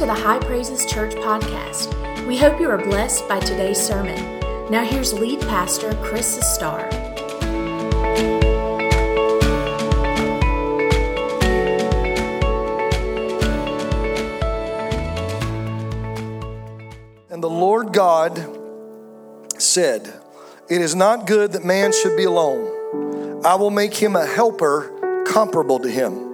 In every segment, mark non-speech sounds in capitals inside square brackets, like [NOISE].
to the High Praises Church podcast. We hope you are blessed by today's sermon. Now, here's lead pastor Chris Starr. And the Lord God said, It is not good that man should be alone. I will make him a helper comparable to him.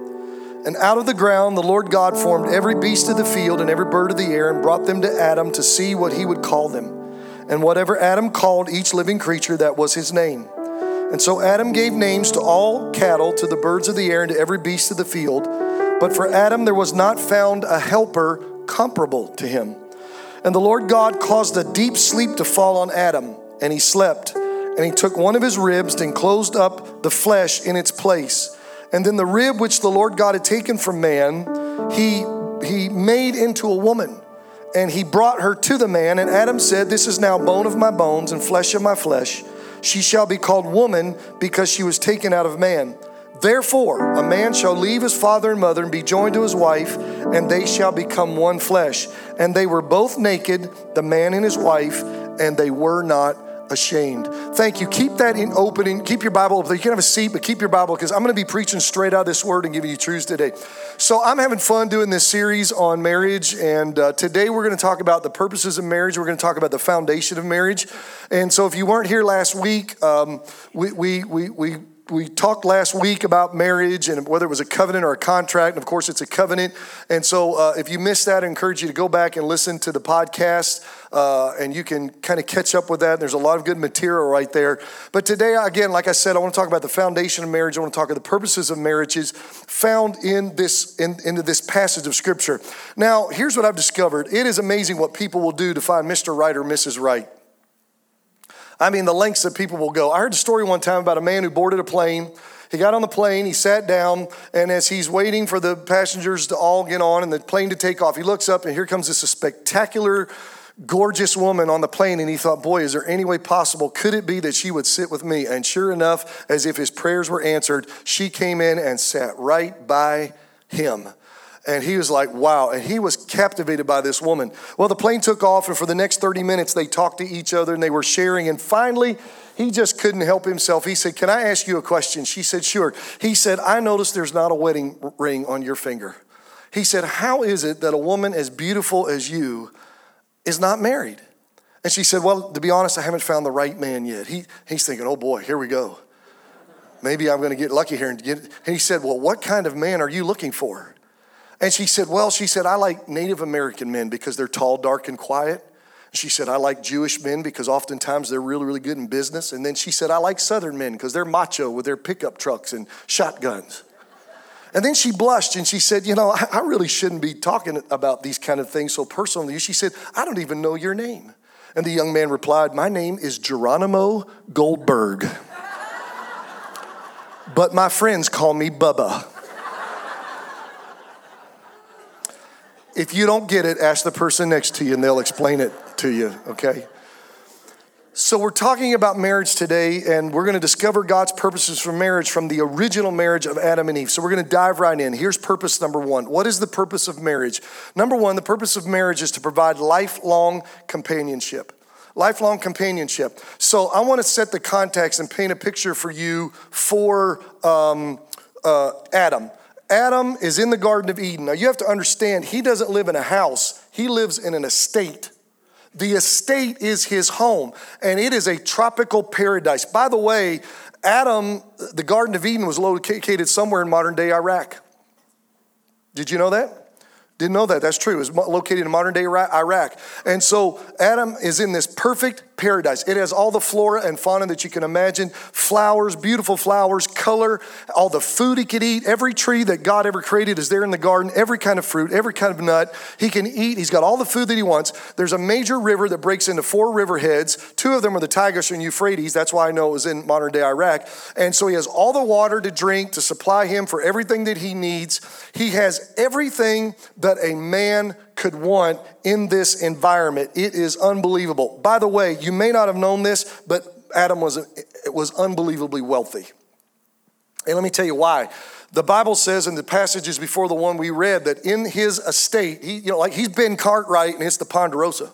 And out of the ground the Lord God formed every beast of the field and every bird of the air and brought them to Adam to see what he would call them. And whatever Adam called each living creature, that was his name. And so Adam gave names to all cattle, to the birds of the air, and to every beast of the field. But for Adam there was not found a helper comparable to him. And the Lord God caused a deep sleep to fall on Adam, and he slept. And he took one of his ribs and closed up the flesh in its place. And then the rib which the Lord God had taken from man, he, he made into a woman. And he brought her to the man. And Adam said, This is now bone of my bones and flesh of my flesh. She shall be called woman because she was taken out of man. Therefore, a man shall leave his father and mother and be joined to his wife, and they shall become one flesh. And they were both naked, the man and his wife, and they were not ashamed. Thank you. Keep that in opening. Keep your Bible open. You can have a seat, but keep your Bible because I'm going to be preaching straight out of this word and giving you truths today. So I'm having fun doing this series on marriage, and uh, today we're going to talk about the purposes of marriage. We're going to talk about the foundation of marriage. And so if you weren't here last week, um, we we we we we talked last week about marriage and whether it was a covenant or a contract. And of course, it's a covenant. And so, uh, if you missed that, I encourage you to go back and listen to the podcast, uh, and you can kind of catch up with that. There's a lot of good material right there. But today, again, like I said, I want to talk about the foundation of marriage. I want to talk about the purposes of marriages found in this in, into this passage of Scripture. Now, here's what I've discovered. It is amazing what people will do to find Mr. Right or Mrs. Right. I mean, the lengths that people will go. I heard a story one time about a man who boarded a plane. He got on the plane, he sat down, and as he's waiting for the passengers to all get on and the plane to take off, he looks up and here comes this spectacular, gorgeous woman on the plane. And he thought, boy, is there any way possible? Could it be that she would sit with me? And sure enough, as if his prayers were answered, she came in and sat right by him. And he was like, wow. And he was captivated by this woman. Well, the plane took off, and for the next 30 minutes, they talked to each other and they were sharing. And finally, he just couldn't help himself. He said, Can I ask you a question? She said, Sure. He said, I noticed there's not a wedding ring on your finger. He said, How is it that a woman as beautiful as you is not married? And she said, Well, to be honest, I haven't found the right man yet. He, he's thinking, Oh boy, here we go. Maybe I'm going to get lucky here and get. And he said, Well, what kind of man are you looking for? And she said, Well, she said, I like Native American men because they're tall, dark, and quiet. She said, I like Jewish men because oftentimes they're really, really good in business. And then she said, I like Southern men because they're macho with their pickup trucks and shotguns. And then she blushed and she said, You know, I, really shouldn't be talking about these kind of things so personally. She said, I don't even know your name. And the young man replied, My name is Geronimo Goldberg. [LAUGHS] but my friends call me Bubba. If you don't get it, ask the person next to you and they'll explain it to you, okay? So, we're talking about marriage today, and we're going to discover God's purposes for marriage from the original marriage of Adam and Eve. So, we're going to dive right in. Here's purpose number one. What is the purpose of marriage? Number one, the purpose of marriage is to provide lifelong companionship. Lifelong companionship. So, I want to set the context and paint a picture for you for um, uh, Adam. Adam is in the Garden of Eden. Now, you have to understand, he doesn't live in a house, he lives in an estate. The estate is his home, and it is a tropical paradise. By the way, Adam, the Garden of Eden was located somewhere in modern day Iraq. Did you know that? Didn't know that. That's true. It was located in modern day Iraq. And so Adam is in this perfect paradise. It has all the flora and fauna that you can imagine flowers, beautiful flowers, color, all the food he could eat. Every tree that God ever created is there in the garden, every kind of fruit, every kind of nut he can eat. He's got all the food that he wants. There's a major river that breaks into four river heads. Two of them are the Tigris and Euphrates. That's why I know it was in modern day Iraq. And so he has all the water to drink to supply him for everything that he needs. He has everything that a man could want in this environment. It is unbelievable. By the way, you may not have known this, but Adam was, was unbelievably wealthy. And let me tell you why. The Bible says in the passages before the one we read that in his estate, he, you know, like he's Ben Cartwright and it's the Ponderosa.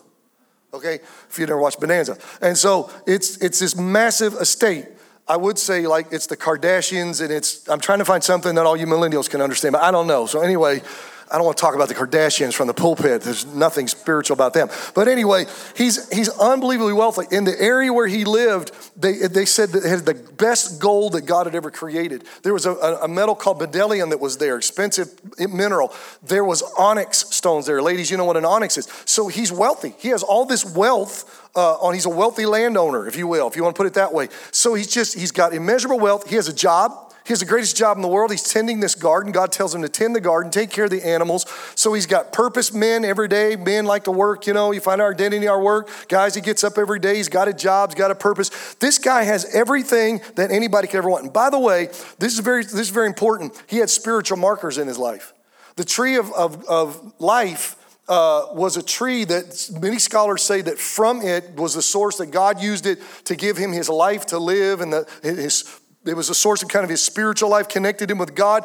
Okay, if you never watched Bonanza. And so it's it's this massive estate. I would say like it's the Kardashians and it's I'm trying to find something that all you millennials can understand, but I don't know. So anyway, I don't want to talk about the Kardashians from the pulpit. There's nothing spiritual about them. But anyway, he's, he's unbelievably wealthy. In the area where he lived, they, they said that it had the best gold that God had ever created. There was a, a metal called bdellium that was there, expensive mineral. There was onyx stones there. Ladies, you know what an onyx is. So he's wealthy. He has all this wealth uh, on, he's a wealthy landowner, if you will, if you want to put it that way. So he's just, he's got immeasurable wealth. He has a job. He has the greatest job in the world. He's tending this garden. God tells him to tend the garden, take care of the animals. So he's got purpose men every day. Men like to work, you know, you find our identity our work. Guys, he gets up every day. He's got a job, he's got a purpose. This guy has everything that anybody could ever want. And by the way, this is very, this is very important. He had spiritual markers in his life. The tree of, of, of life uh, was a tree that many scholars say that from it was the source that God used it to give him his life to live and the, his it was a source of kind of his spiritual life, connected him with God.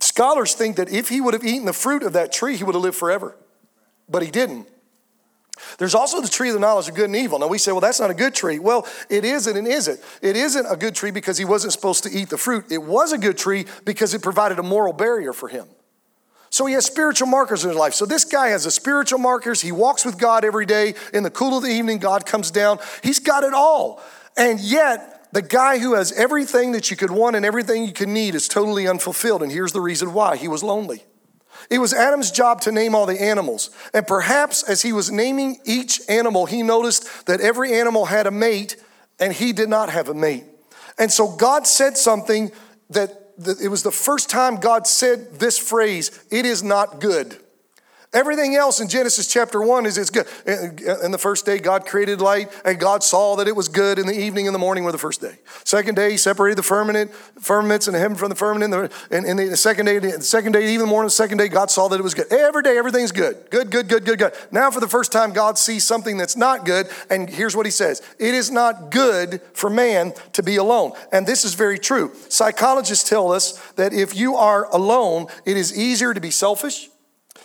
Scholars think that if he would have eaten the fruit of that tree, he would have lived forever. But he didn't. There's also the tree of the knowledge of good and evil. Now we say, well, that's not a good tree. Well, it is and it isn't. It isn't a good tree because he wasn't supposed to eat the fruit. It was a good tree because it provided a moral barrier for him. So he has spiritual markers in his life. So this guy has the spiritual markers. He walks with God every day. In the cool of the evening, God comes down. He's got it all. And yet, the guy who has everything that you could want and everything you could need is totally unfulfilled. And here's the reason why he was lonely. It was Adam's job to name all the animals. And perhaps as he was naming each animal, he noticed that every animal had a mate and he did not have a mate. And so God said something that, that it was the first time God said this phrase it is not good. Everything else in Genesis chapter 1 is it's good. In the first day, God created light, and God saw that it was good. In the evening and the morning were the first day. Second day, He separated the firmament, firmaments and the heaven from the firmament. And in the second day, the second day, even the morning, the second day, God saw that it was good. Every day, everything's good. Good, good, good, good, good. Now, for the first time, God sees something that's not good, and here's what He says It is not good for man to be alone. And this is very true. Psychologists tell us that if you are alone, it is easier to be selfish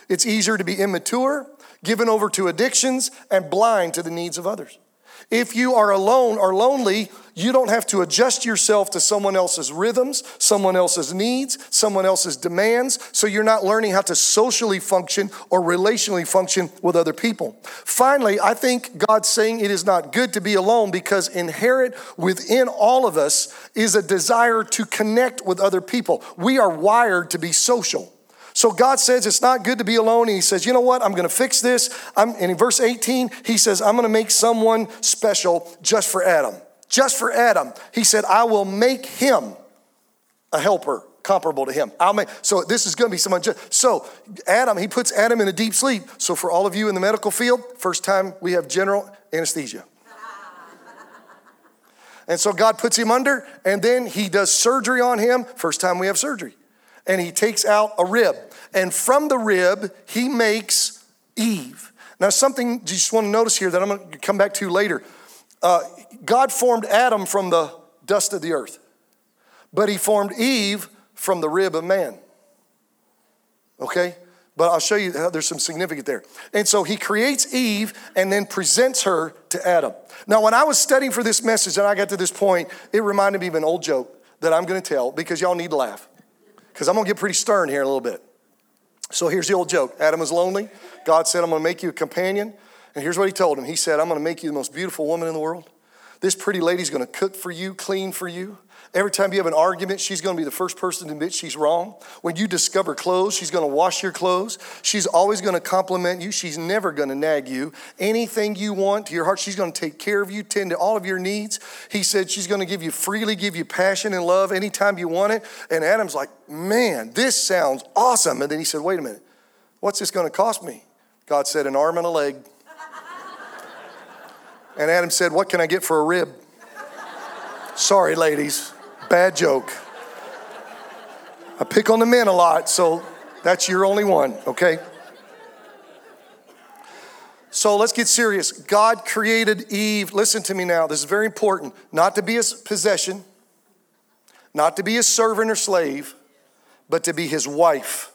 it's easier to be immature, given over to addictions, and blind to the needs of others. If you are alone or lonely, you don't have to adjust yourself to someone else's rhythms, someone else's needs, someone else's demands, so you're not learning how to socially function or relationally function with other people. Finally, I think God's saying it is not good to be alone because inherent within all of us is a desire to connect with other people. We are wired to be social. So God says it's not good to be alone. And He says, you know what? I'm going to fix this. I'm, and in verse 18, He says, I'm going to make someone special just for Adam. Just for Adam. He said, I will make him a helper comparable to him. I'll make, so this is going to be someone just, so Adam, he puts Adam in a deep sleep. So for all of you in the medical field, first time we have general anesthesia. And so God puts him under, and then he does surgery on him. First time we have surgery and he takes out a rib. And from the rib, he makes Eve. Now, something you just want to notice here that I'm going to come back to later. Uh, God formed Adam from the dust of the earth, but he formed Eve from the rib of man. Okay? But I'll show you how there's some significance there. And so he creates Eve and then presents her to Adam. Now, when I was studying for this message and I got to this point, it reminded me of an old joke that I'm going to tell because y'all need to laugh because I'm going to get pretty stern here in a little bit. So here's the old joke Adam was lonely. God said, I'm going to make you a companion. And here's what he told him He said, I'm going to make you the most beautiful woman in the world. This pretty lady's going to cook for you, clean for you. Every time you have an argument, she's going to be the first person to admit she's wrong. When you discover clothes, she's going to wash your clothes. She's always going to compliment you. She's never going to nag you. Anything you want to your heart, she's going to take care of you, tend to all of your needs. He said she's going to give you freely, give you passion and love anytime you want it. And Adam's like, man, this sounds awesome. And then he said, wait a minute, what's this going to cost me? God said, an arm and a leg. and Adam said, what can I get for a rib? [LAUGHS] Sorry, ladies. Bad joke. I pick on the men a lot, so that's your only one, okay? So let's get serious. God created Eve. Listen to me now. This is very important. Not to be a possession, not to be a servant or slave, but to be his wife.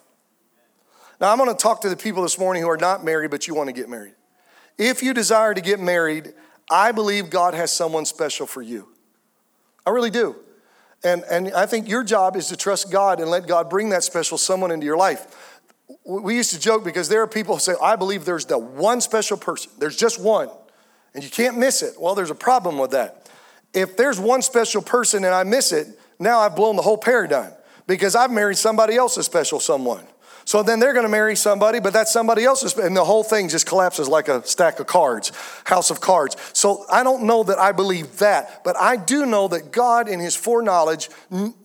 Now, I'm going to talk to the people this morning who are not married, but you want to get married. If you desire to get married, I believe God has someone special for you. I really do. And, and I think your job is to trust God and let God bring that special someone into your life. We used to joke because there are people who say, I believe there's the one special person. There's just one, and you can't miss it. Well, there's a problem with that. If there's one special person and I miss it, now I've blown the whole paradigm because I've married somebody else's special someone. So then they're going to marry somebody, but that's somebody else's, and the whole thing just collapses like a stack of cards, house of cards. So I don't know that I believe that, but I do know that God, in His foreknowledge,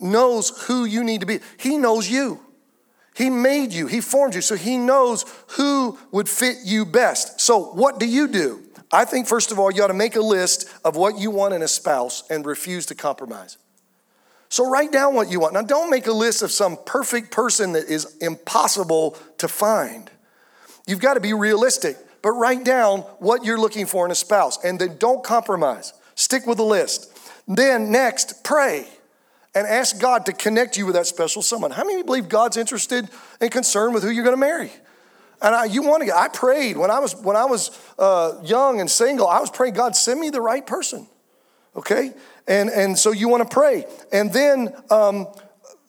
knows who you need to be. He knows you. He made you, He formed you, so He knows who would fit you best. So what do you do? I think, first of all, you ought to make a list of what you want in a spouse and refuse to compromise. So write down what you want. Now, don't make a list of some perfect person that is impossible to find. You've got to be realistic, but write down what you're looking for in a spouse and then don't compromise. Stick with the list. Then, next, pray and ask God to connect you with that special someone. How many believe God's interested and concerned with who you're going to marry? And I, you want to get, I prayed when I was, when I was uh, young and single, I was praying, God, send me the right person. Okay? And, and so you want to pray. And then um,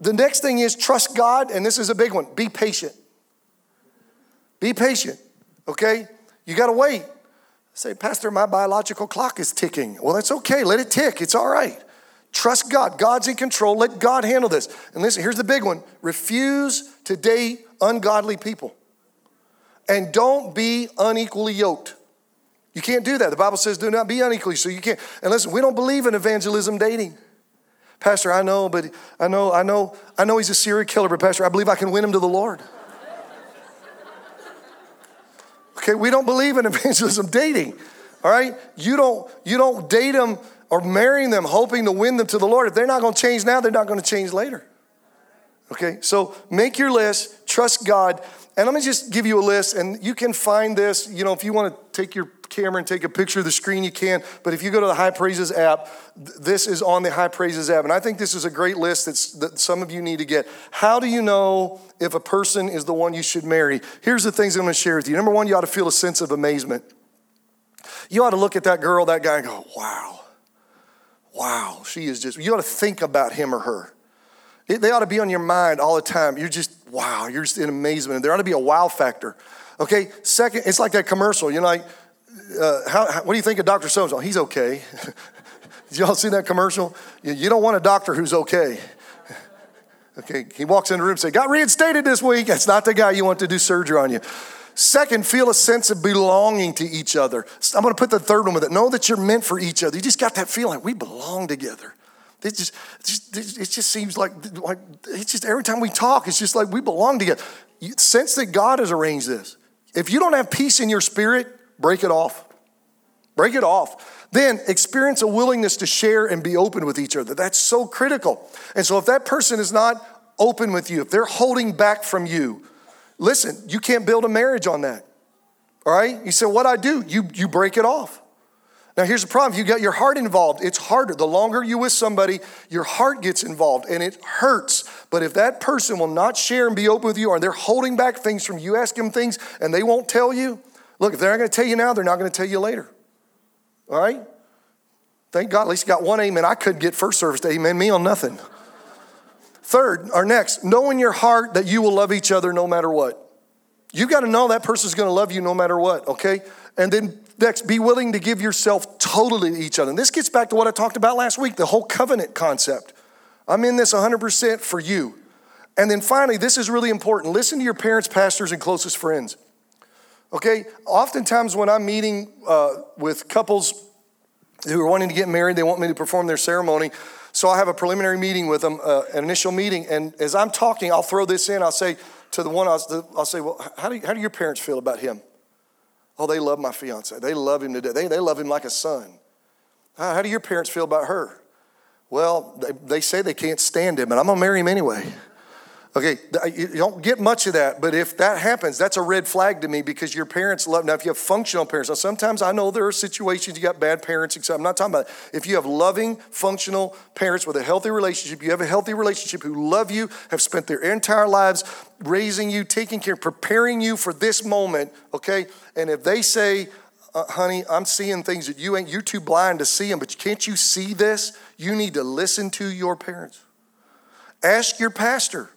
the next thing is trust God, and this is a big one be patient. Be patient, okay? You got to wait. Say, Pastor, my biological clock is ticking. Well, that's okay. Let it tick. It's all right. Trust God. God's in control. Let God handle this. And listen, here's the big one refuse to date ungodly people. And don't be unequally yoked. You can't do that. The Bible says do not be unequally, so you can't. And listen, we don't believe in evangelism dating. Pastor, I know, but I know, I know, I know he's a serial killer, but Pastor, I believe I can win him to the Lord. Okay, we don't believe in [LAUGHS] evangelism dating. All right? You don't you don't date them or marrying them hoping to win them to the Lord. If they're not going to change now, they're not going to change later. Okay? So make your list, trust God. And let me just give you a list, and you can find this. You know, if you want to take your camera and take a picture of the screen, you can. But if you go to the High Praises app, this is on the High Praises app. And I think this is a great list that's, that some of you need to get. How do you know if a person is the one you should marry? Here's the things I'm going to share with you. Number one, you ought to feel a sense of amazement. You ought to look at that girl, that guy, and go, wow, wow, she is just, you ought to think about him or her. They ought to be on your mind all the time. You're just, wow, you're just in amazement. There ought to be a wow factor. Okay, second, it's like that commercial. You know, like, uh, how, what do you think of Dr. So He's okay. [LAUGHS] Did y'all see that commercial? You, you, don't want a doctor who's okay. Okay, he walks in the room and say, got reinstated this week. That's not the guy you want to do surgery on you. Second, feel a sense of belonging to each other. I'm going to put the third one with it. Know that you're meant for each other. You just got that feeling we belong together. It just, it just seems like, like it's just every time we talk, it's just like we belong together. You sense that God has arranged this. If you don't have peace in your spirit, break it off. Break it off. Then experience a willingness to share and be open with each other. That's so critical. And so if that person is not open with you, if they're holding back from you, listen, you can't build a marriage on that. All right? You say, what I do? You you break it off. Now, here's the problem. You got your heart involved, it's harder. The longer you with somebody, your heart gets involved and it hurts. But if that person will not share and be open with you, or they're holding back things from you, ask them things and they won't tell you, look, if they're not going to tell you now, they're not going to tell you later. All right? Thank God, at least got one amen. I could get first service to amen me on nothing. Third, or next, know in your heart that you will love each other no matter what. You got to know that person's going to love you no matter what, okay? And then Next, be willing to give yourself totally to each other. And this gets back to what I talked about last week the whole covenant concept. I'm in this 100% for you. And then finally, this is really important listen to your parents, pastors, and closest friends. Okay, oftentimes when I'm meeting uh, with couples who are wanting to get married, they want me to perform their ceremony. So I have a preliminary meeting with them, uh, an initial meeting. And as I'm talking, I'll throw this in. I'll say to the one, I'll, I'll say, Well, how do, you, how do your parents feel about him? Oh, they love my fiance. They love him today. They, they love him like a son. How, how do your parents feel about her? Well, they, they say they can't stand him, and I'm to marry him anyway. Okay, you don't get much of that, but if that happens, that's a red flag to me because your parents love. Now, if you have functional parents, now sometimes I know there are situations you got bad parents, except I'm not talking about. If you have loving, functional parents with a healthy relationship, you have a healthy relationship who love you, have spent their entire lives raising you, taking care, preparing you for this moment, okay? And if they say, uh, honey, I'm seeing things that you ain't, you're too blind to see them, but can't you see this? You need to listen to your parents. Ask your pastor.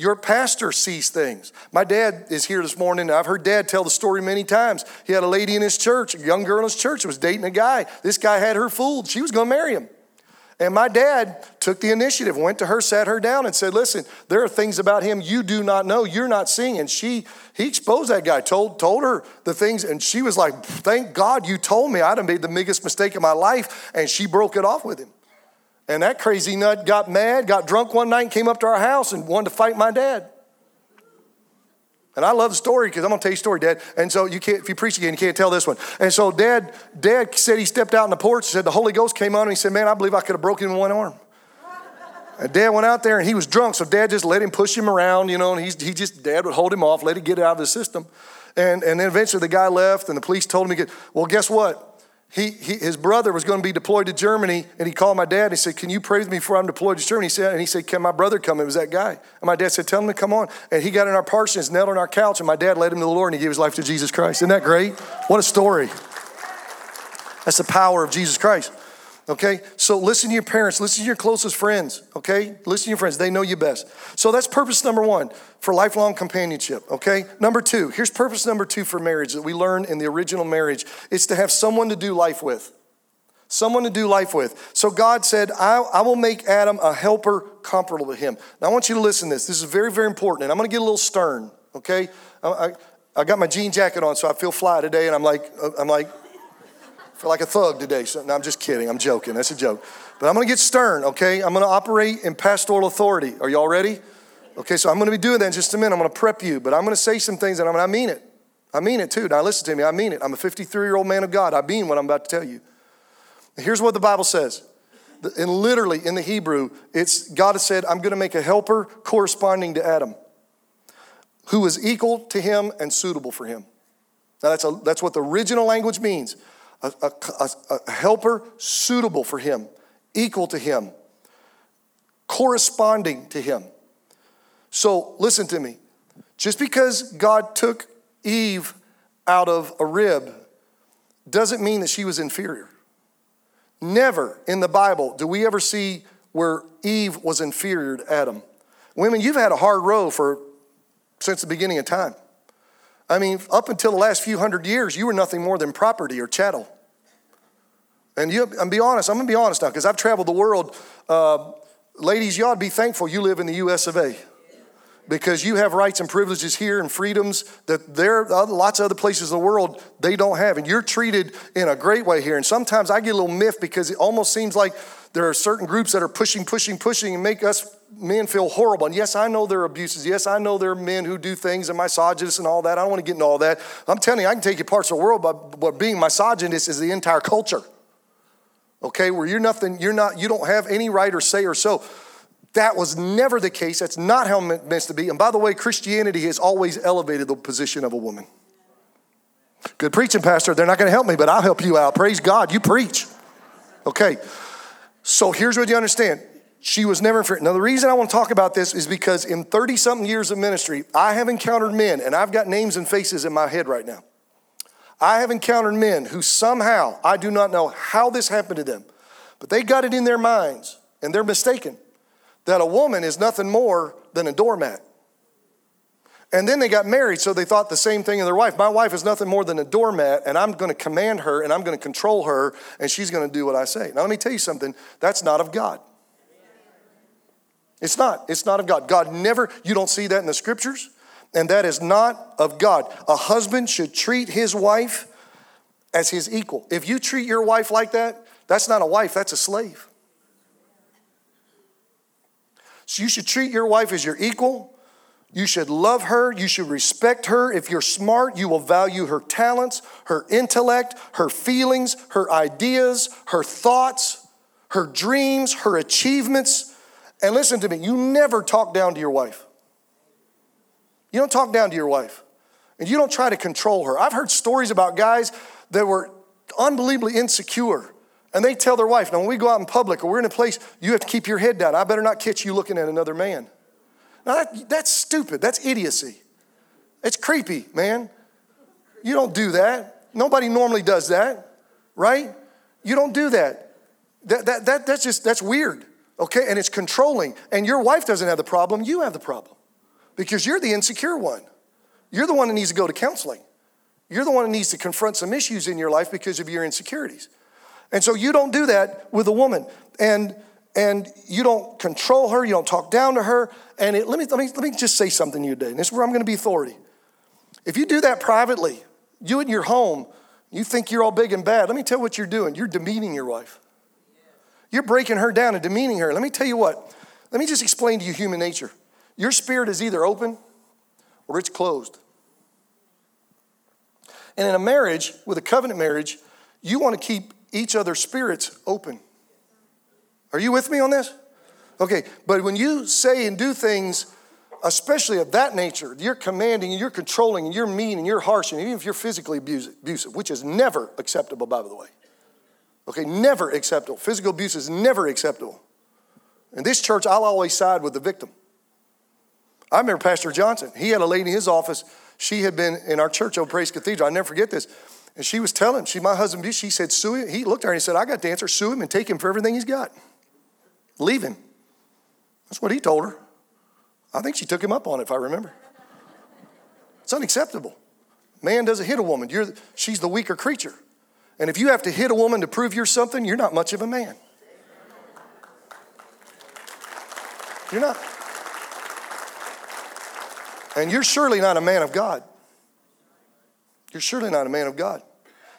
Your pastor sees things. My dad is here this morning. I've heard dad tell the story many times. He had a lady in his church, a young girl in his church, was dating a guy. This guy had her fooled. She was going to marry him. And my dad took the initiative, went to her, sat her down, and said, Listen, there are things about him you do not know, you're not seeing. And she, he exposed that guy, told, told her the things, and she was like, Thank God you told me. I'd have made the biggest mistake of my life. And she broke it off with him. And that crazy nut got mad, got drunk one night, came up to our house and wanted to fight my dad. And I love the story because I'm gonna tell you a story, Dad. And so you can't, if you preach again, you can't tell this one. And so Dad, Dad said he stepped out on the porch, said the Holy Ghost came on him. He said, Man, I believe I could have broken him one arm. And Dad went out there and he was drunk, so Dad just let him push him around, you know, and he's, he just, Dad would hold him off, let him get out of the system. And, and then eventually the guy left and the police told him, to get, well, guess what? He, he, his brother was going to be deployed to Germany, and he called my dad and he said, Can you pray with me before I'm deployed to Germany? He said, and he said, Can my brother come? It was that guy. And my dad said, Tell him to come on. And he got in our parsons, knelt on our couch, and my dad led him to the Lord, and he gave his life to Jesus Christ. Isn't that great? What a story. That's the power of Jesus Christ. Okay? So listen to your parents, listen to your closest friends, okay? Listen to your friends, they know you best. So that's purpose number one for lifelong companionship, okay? Number two, here's purpose number two for marriage that we learn in the original marriage it's to have someone to do life with. Someone to do life with. So God said, I, I will make Adam a helper comparable to him. Now I want you to listen to this. This is very, very important, and I'm gonna get a little stern, okay? I, I, I got my jean jacket on, so I feel fly today, and I'm like, uh, I'm like, feel like a thug today. So, no, I'm just kidding. I'm joking. That's a joke. But I'm going to get stern, okay? I'm going to operate in pastoral authority. Are y'all ready? Okay, so I'm going to be doing that in just a minute. I'm going to prep you, but I'm going to say some things and I'm, I mean it. I mean it too. Now listen to me. I mean it. I'm a 53 year old man of God. I mean what I'm about to tell you. Here's what the Bible says. And literally in the Hebrew, it's God has said, I'm going to make a helper corresponding to Adam, who is equal to him and suitable for him. Now that's, a, that's what the original language means a, a, a helper suitable for him, equal to him, corresponding to him. So listen to me. Just because God took Eve out of a rib doesn't mean that she was inferior. Never in the Bible do we ever see where Eve was inferior to Adam. Women, you've had a hard row for since the beginning of time. I mean, up until the last few hundred years, you were nothing more than property or chattel. And you, I'm be honest, I'm gonna be honest now, because I've traveled the world. Uh, ladies, to be thankful you live in the US of A. Because you have rights and privileges here and freedoms that there are lots of other places in the world they don't have. And you're treated in a great way here. And sometimes I get a little miffed because it almost seems like there are certain groups that are pushing, pushing, pushing and make us men feel horrible. And yes, I know there are abuses. Yes, I know there are men who do things and misogynists and all that. I don't want to get into all that. I'm telling you, I can take you parts of the world, but, but being misogynist is the entire culture. Okay, where you're nothing, you're not, you don't have any right or say or so. That was never the case. That's not how it meant to be. And by the way, Christianity has always elevated the position of a woman. Good preaching, Pastor. They're not going to help me, but I'll help you out. Praise God. You preach. Okay. So here's what you understand she was never inferior. Now, the reason I want to talk about this is because in 30 something years of ministry, I have encountered men, and I've got names and faces in my head right now. I have encountered men who somehow, I do not know how this happened to them, but they got it in their minds, and they're mistaken, that a woman is nothing more than a doormat. And then they got married, so they thought the same thing of their wife. My wife is nothing more than a doormat, and I'm to command her, and I'm to control her, and she's to do what I say. Now, let me tell you something that's not of God. It's not. It's not of God. God never, you don't see that in the scriptures, and that is not of God. A husband should treat his wife as his equal. If you treat your wife like that, that's not a wife, that's a slave. So you should treat your wife as your equal. You should love her. You should respect her. If you're smart, you will value her talents, her intellect, her feelings, her ideas, her thoughts, her dreams, her achievements. And listen to me, you never talk down to your wife. You don't talk down to your wife. And you don't try to control her. I've heard stories about guys that were unbelievably insecure. And they tell their wife, now when we go out in public or we're in a place, you have to keep your head down. I better not catch you looking at another man. Now that, that's stupid. That's idiocy. It's creepy, man. You don't do that. Nobody normally does that, right? You don't do that. That, that, that, that's just, that's weird, okay? And it's controlling. And your wife doesn't have the problem, you have the problem because you're the insecure one. You're the one that needs to go to counseling. You're the one that needs to confront some issues in your life because of your insecurities. And so you don't do that with a woman. And and you don't control her, you don't talk down to her. And it, let, me, let, me, let me just say something to you today. And this is where I'm going to be authority. If you do that privately, you in your home, you think you're all big and bad, let me tell you what you're doing. You're demeaning your wife. You're breaking her down and demeaning her. Let me tell you what. Let me just explain to you human nature. Your spirit is either open or it's closed. And in a marriage, with a covenant marriage, you want to keep each other's spirits open. Are you with me on this? Okay, but when you say and do things, especially of that nature, you're commanding and you're controlling and you're mean and you're harsh, and even if you're physically abusive, which is never acceptable, by the way. Okay, never acceptable. Physical abuse is never acceptable. In this church, I'll always side with the victim. I remember Pastor Johnson. He had a lady in his office. She had been in our church over Praise Cathedral. I never forget this. And she was telling, she, my husband, she said, sue him. He looked at her and he said, I got the answer. Sue him and take him for everything he's got. Leave him. That's what he told her. I think she took him up on it, if I remember. It's unacceptable. Man doesn't hit a woman. You're, she's the weaker creature. And if you have to hit a woman to prove you're something, you're not much of a man. You're not. And you're surely not a man of God. You're surely not a man of God.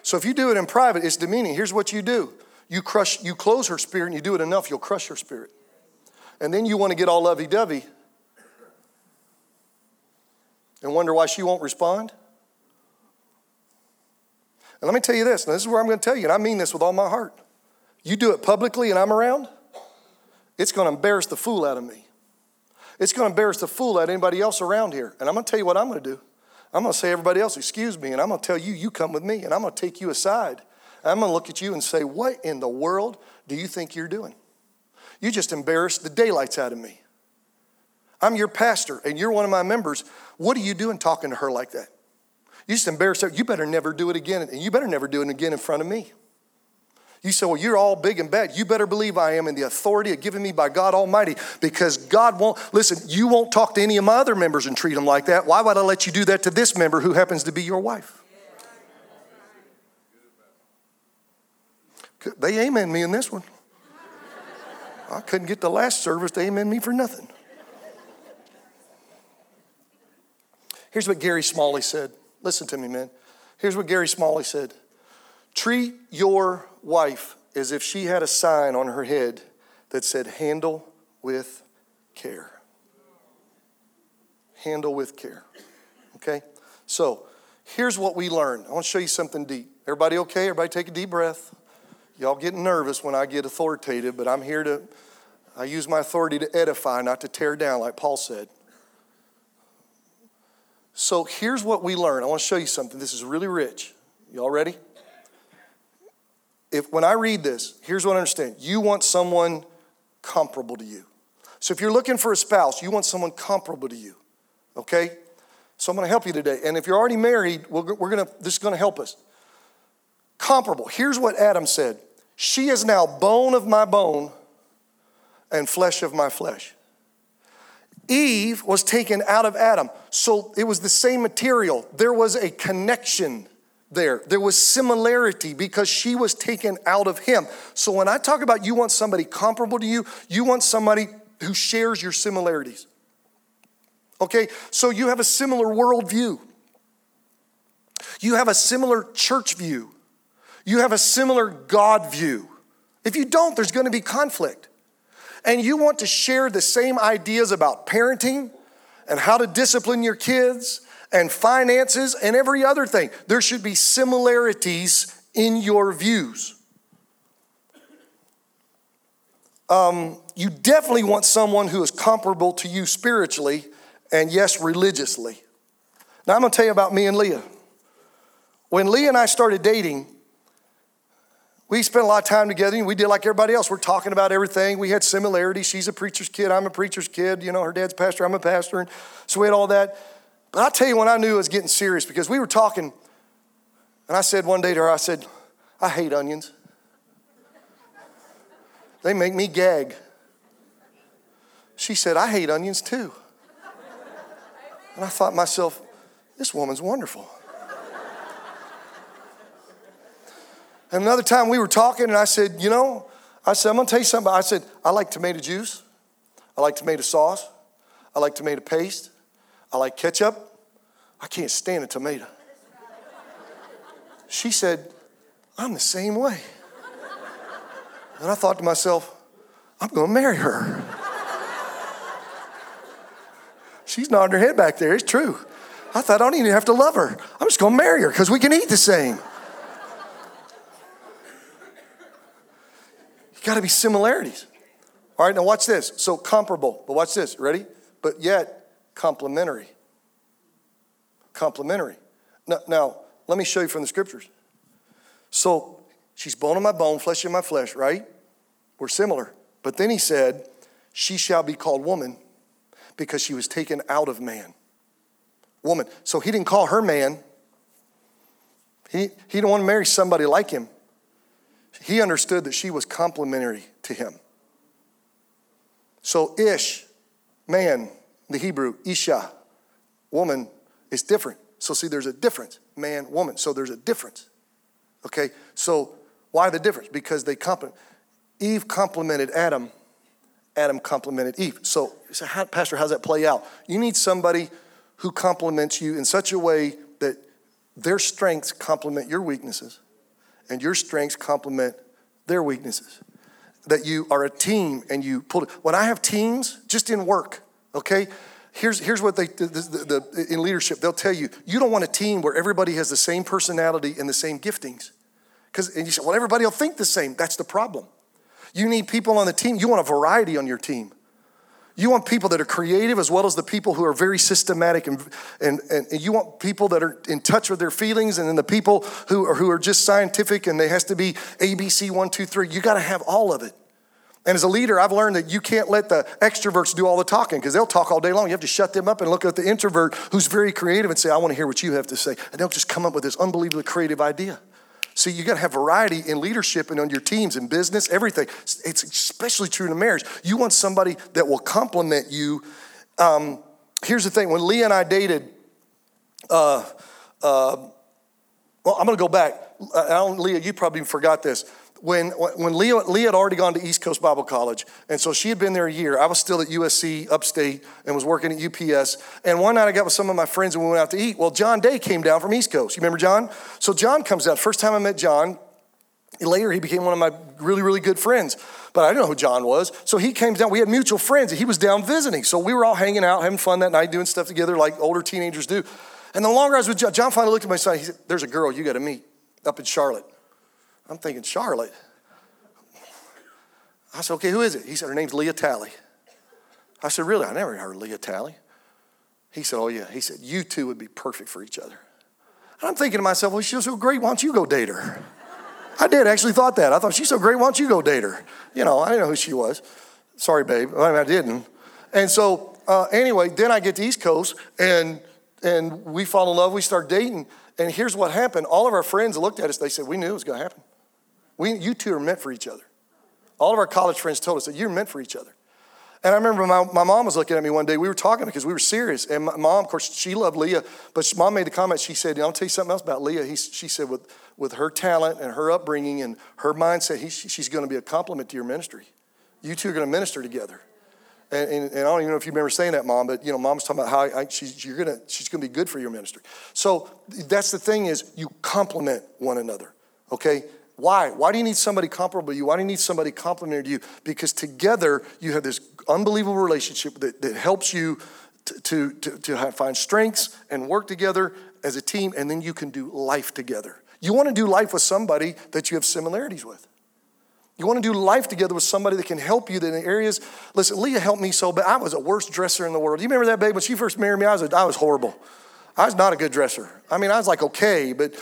So if you do it in private, it's demeaning. Here's what you do. You crush, you close her spirit, and you do it enough, you'll crush her spirit. And then you want to get all lovey-dovey and wonder why she won't respond. And let me tell you this, and this is where I'm going to tell you, and I mean this with all my heart. You do it publicly and I'm around, it's going to embarrass the fool out of me. It's going to embarrass the fool out of anybody else around here. And I'm going to tell you what I'm going to do. I'm going to say, everybody else, excuse me, and I'm going to tell you, you come with me, and I'm going to take you aside. I'm going to look at you and say, what in the world do you think you're doing? You just embarrassed the daylights out of me. I'm your pastor, and you're one of my members. What are you doing talking to her like that? You just embarrassed her. You better never do it again, and you better never do it again in front of me. You say, Well, you're all big and bad. You better believe I am in the authority given me by God Almighty because God won't, listen, you won't talk to any of my other members and treat them like that. Why would I let you do that to this member who happens to be your wife? They amen me in this one. I couldn't get the last service to amen me for nothing. Here's what Gary Smalley said. Listen to me, man. Here's what Gary Smalley said Treat your wife as if she had a sign on her head that said, Handle with care. Handle with care. Okay? So, here's what we learned. I want to show you something deep. Everybody okay? Everybody take a deep breath. Y'all getting nervous when I get authoritative, but I'm here to, I use my authority to edify, not to tear down, like Paul said. So here's what we learn. I want to show you something. This is really rich. Y'all ready? If when I read this, here's what I understand. You want someone comparable to you. So if you're looking for a spouse, you want someone comparable to you. Okay? So I'm going to help you today. And if you're already married, we're, we're going to, this is going to help us. Comparable. Here's what Adam said She is now bone of my bone and flesh of my flesh. Eve was taken out of Adam. So it was the same material. There was a connection there. There was similarity because she was taken out of him. So when I talk about you want somebody comparable to you, you want somebody who shares your similarities. Okay, so you have a similar worldview. You have a similar church view. You have a similar God view. If you don't, there's to be conflict and you want to share the same ideas about parenting and how to discipline your kids and finances and every other thing, there should be similarities in your views. Um, you definitely want someone who is comparable to you spiritually and yes, religiously. Now, I'm going to tell you about me and Leah. When Leah and I started dating, we spent a lot of time together we did like everybody else. We're talking about everything. We had similarities. She's a preacher's kid. I'm a preacher's kid. You know, her dad's pastor. I'm a pastor. And so we had all that. But I'll tell you when I knew it was getting serious because we were talking. And I said one day to her, I said, I hate onions. They make me gag. She said, I hate onions too. And I thought to myself, this woman's wonderful. And another time we were talking, and I said, You know, I said, I'm gonna tell you something. I said, I like tomato juice. I like tomato sauce. I like tomato paste. I like ketchup. I can't stand a tomato. She said, I'm the same way. And I thought to myself, I'm gonna marry her. She's nodding her head back there. It's true. I thought I don't even have to love her. I'm just gonna marry her because we can eat the same. You got to be similarities. All right, now watch this. So comparable, but watch this. Ready? But yet complementary. Complementary. Now, now, let me show you from the scriptures. So she's bone of my bone, flesh of my flesh, right? We're similar. But then he said, She shall be called woman because she was taken out of man. Woman. So he didn't call her man. He, he didn't want to marry somebody like him he understood that she was complementary to him. So, ish, man, the Hebrew, isha, woman, is different. So, see, there's a difference man, woman. So, there's a difference. Okay? So, why the difference? Because they complement. Eve complemented Adam, Adam complemented Eve. So, how, Pastor, how does that play out? You need somebody who complements you in such a way that their strengths complement your weaknesses and your strengths complement their weaknesses. That you are a team and you pull it. When I have teams, just in work, okay? Here's, here's what they, the, the, the, in leadership, they'll tell you, you don't want a team where everybody has the same personality and the same giftings. Because, and you say, well, everybody will think the same. That's the problem. You need people on the team. You want a variety on your team. You want people that are creative as well as the people who are very systematic and, and, and you want people that are in touch with their feelings and then the people who are, who are just scientific and they has to be ABC one, two, three. You got to have all of it. And as a leader, I've learned that you can't let the extroverts do all the talking because they'll talk all day long. You have to shut them up and look at the introvert who's very creative and say, I want to hear what you have to say. And they'll just come up with this unbelievably creative idea. See, you got to have variety in leadership and on your teams and business, everything. It's especially true in a marriage. You want somebody that will complement you. Um, here's the thing when Leah and I dated, uh, uh, well, I'm going to go back. Leah, you probably forgot this when, when Leah, Leah had already gone to East Coast Bible College, and so she had been there a year. I was still at USC upstate and was working at UPS. And one night I got with some of my friends and we went out to eat. Well, John Day came down from East Coast. You remember John? So John comes down. First time I met John, later he became one of my really, really good friends. But I didn't know who John was. So he came down. We had mutual friends. He was down visiting. So we were all hanging out, having fun that night, doing stuff together like older teenagers do. And the longer I was with John, John finally looked at my son. He said, There's a girl you got to meet up in Charlotte. I'm thinking, Charlotte? I said, okay, who is it? He said, her name's Leah Talley. I said, really? I never heard of Leah Talley. He said, oh, yeah. He said, you two would be perfect for each other. And I'm thinking to myself, well, she's so great. Why don't you go date her? I did actually thought that. I thought, she's so great. Why don't you go date her? You know, I didn't know who she was. Sorry, babe. I, mean, I didn't. And so, uh, anyway, then I get to East Coast and and we fall in love. We start dating. And here's what happened. All of our friends looked at us. They said, we knew it was going to happen. We, you two are meant for each other. All of our college friends told us that you're meant for each other. And I remember my, my mom was looking at me one day. We were talking because we were serious. And my mom, of course, she loved Leah. But she, mom made the comment. She said, I'll tell you something else about Leah. He, she said, with, with her talent and her upbringing and her mindset, he, she's going to be a compliment to your ministry. You two are going to minister together. And, and, and, I don't even know if you remember saying that, mom, but you know, mom's talking about how I, she's, gonna, she's going to be good for your ministry. So that's the thing is you complement one another, okay? Why? Why do you need somebody comparable to you? Why do you need somebody complementary to you? Because together you have this unbelievable relationship that, that helps you to, to, to have, find strengths and work together as a team, and then you can do life together. You want to do life with somebody that you have similarities with. You want to do life together with somebody that can help you in the areas. Listen, Leah helped me so bad. I was the worst dresser in the world. You remember that, babe? When she first married me, I was, a, I was horrible. I was not a good dresser. I mean, I was like okay, but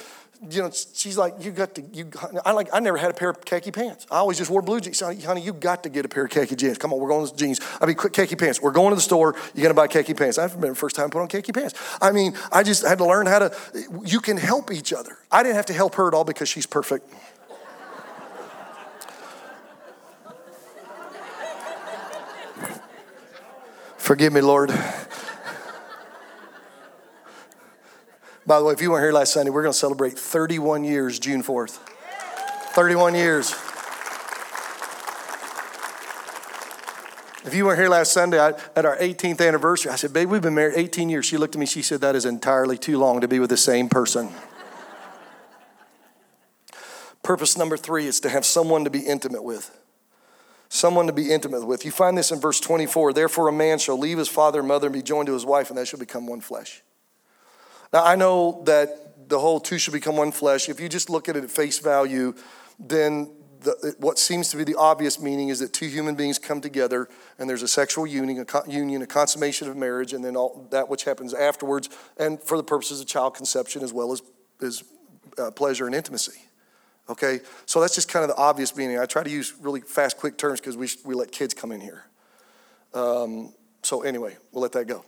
you know, she's like, you got to, you, I like, I never had a pair of khaki pants. I always just wore blue jeans. Honey, you got to get a pair of khaki jeans. Come on, we're going to jeans. I mean, khaki pants. We're going to the store. You got to buy khaki pants. I've been the first time I put on khaki pants. I mean, I just had to learn how to, you can help each other. I didn't have to help her at all because she's perfect. Forgive me, Lord. By the way, if you weren't here last Sunday, we're going to celebrate 31 years June 4th. 31 years. If you weren't here last Sunday I, at our 18th anniversary, I said, Babe, we've been married 18 years. She looked at me, she said, That is entirely too long to be with the same person. Purpose number three is to have someone to be intimate with. Someone to be intimate with. You find this in verse 24. Therefore, a man shall leave his father and mother and be joined to his wife, and they shall become one flesh. Now, I know that the whole two should become one flesh. If you just look at it at face value, then the, what seems to be the obvious meaning is that two human beings come together and there's a sexual union, a, union, a consummation of marriage, and then all that which happens afterwards, and for the purposes of child conception as well as, as uh, pleasure and intimacy. Okay, so that's just kind of the obvious meaning. I try to use really fast, quick terms because we, we let kids come in here. Um, so anyway, we'll let that go.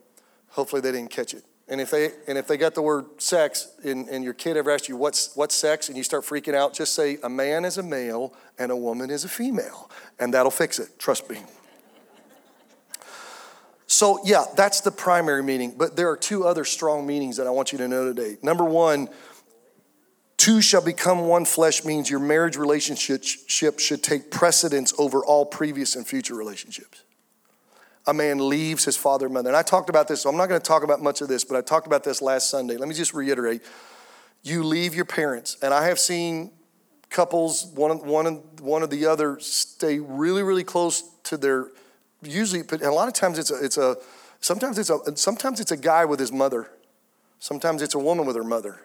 Hopefully they didn't catch it. And if they and if they got the word sex and, and your kid ever asks you what's what's sex and you start freaking out, just say a man is a male and a woman is a female. And that'll fix it. Trust me. So yeah, that's the primary meaning. But there are two other strong meanings that I want you to know today. Number one, two shall become one flesh means your marriage relationship should take precedence over all previous and future relationships a man leaves his father and mother. And I talked about this, so I'm not going to talk about much of this, but I talked about this last Sunday. Let me just reiterate. You leave your parents, and I have seen couples, one, one, one or the other, stay really, really close to their, usually, but a lot of times it's a, it's a, sometimes it's a, sometimes it's a guy with his mother. Sometimes it's a woman with her mother.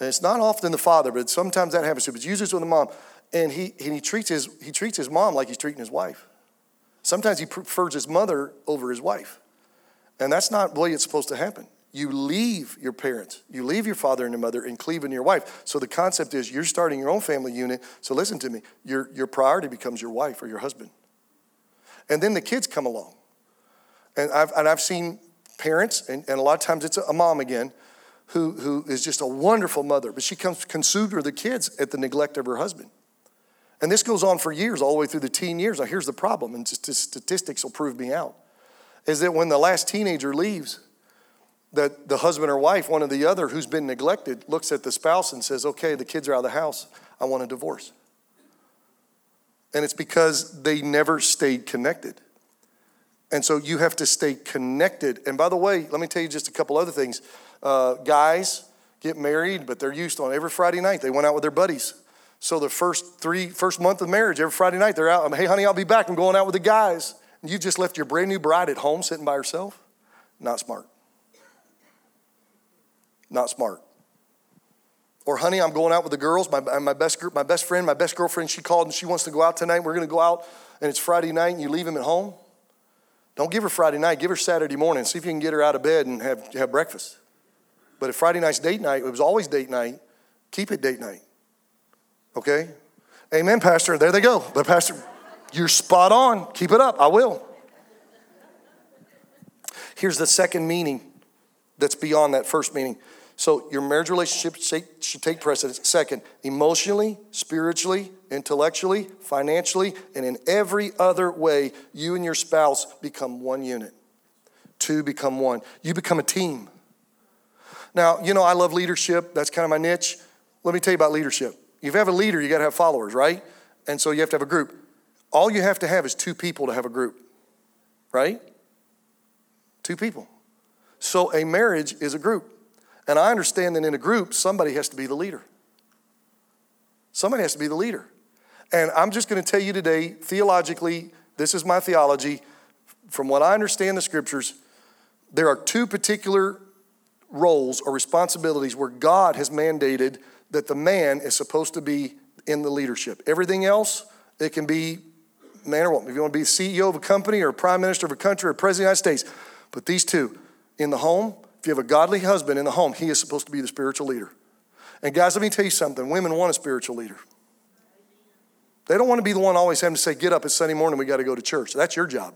And it's not often the father, but sometimes that happens too. But usually it's with the mom. And he, and he, treats his, he treats his mom like he's treating his wife. Sometimes he prefers his mother over his wife. And that's not the way it's supposed to happen. You leave your parents, you leave your father and your mother, and cleave into your wife. So the concept is you're starting your own family unit. So listen to me your, your priority becomes your wife or your husband. And then the kids come along. And I've, and I've seen parents, and, and a lot of times it's a mom again, who, who is just a wonderful mother, but she comes consumed with the kids at the neglect of her husband. And this goes on for years, all the way through the teen years. Now, here's the problem, and statistics will prove me out, is that when the last teenager leaves, that the husband or wife, one or the other who's been neglected, looks at the spouse and says, okay, the kids are out of the house. I want a divorce. And it's because they never stayed connected. And so you have to stay connected. And by the way, let me tell you just a couple other things. Uh, guys get married, but they're used on every Friday night. They went out with their buddies. So the first three, first month of marriage, every Friday night they're out. I'm, Hey, honey, I'll be back. I'm going out with the guys. And you just left your brand new bride at home sitting by herself. Not smart. Not smart. Or, honey, I'm going out with the girls. My, my best my best friend, my best girlfriend. She called and she wants to go out tonight. We're going to go out, and it's Friday night, and you leave him at home. Don't give her Friday night. Give her Saturday morning. See if you can get her out of bed and have, have breakfast. But if Friday night's date night, it was always date night. Keep it date night. Okay? Amen, Pastor. There they go. But, Pastor, you're spot on. Keep it up. I will. Here's the second meaning that's beyond that first meaning. So, your marriage relationship should take precedence. Second, emotionally, spiritually, intellectually, financially, and in every other way, you and your spouse become one unit. Two become one. You become a team. Now, you know, I love leadership. That's kind of my niche. Let me tell you about leadership. If you have a leader, you got to have followers, right? And so you have to have a group. All you have to have is two people to have a group, right? Two people. So a marriage is a group. And I understand that in a group, somebody has to be the leader. Somebody has to be the leader. And I'm just going to tell you today, theologically, this is my theology. From what I understand the scriptures, there are two particular roles or responsibilities where God has mandated that the man is supposed to be in the leadership. Everything else It can be man or woman. If you want to be CEO of a company or prime minister of a country or president of the United States, but these two in the home, if you have a godly husband in the home, he is supposed to be the spiritual leader. And guys, let me tell you something women want a spiritual leader. They don't want to be the one always having to say, Get up, it's Sunday morning, we got to go to church. That's your job.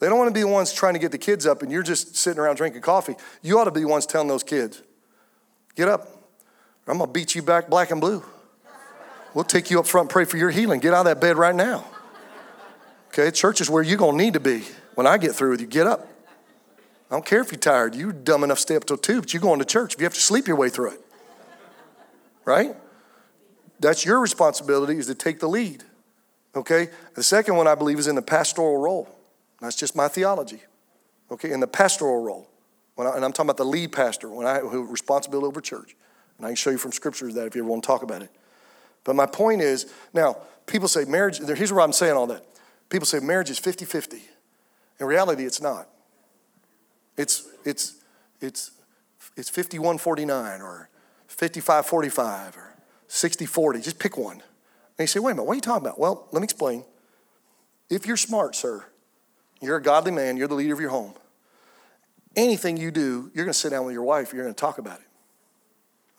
They don't want to be the ones trying to get the kids up and you're just sitting around drinking coffee. You ought to be the ones telling those kids, Get up, I'm going to beat you back black and blue. We'll take you up front pray for your healing. Get out of that bed right now. Okay, church is where you're going to need to be when I get through with you. Get up. I don't care if you're tired. You're dumb enough to stay up till 2, but you're going to church if you have to sleep your way through it. Right? That's your responsibility is to take the lead. Okay? The second one I believe is in the pastoral role. That's just my theology. Okay, in the pastoral role. I, and I'm talking about the lead pastor, when I who responsibility over church. And I can show you from scriptures that if you ever want to talk about it. But my point is, now, people say marriage, here's why I'm saying all that. People say marriage is 50 50. In reality, it's not. It's, it's, it's, it's 51 49 or 55 45 or 60 40. Just pick one. And you say, wait a minute, what are you talking about? Well, let me explain. If you're smart, sir, you're a godly man, you're the leader of your home. Anything you do, you're going to sit down with your wife, you're going to talk about it.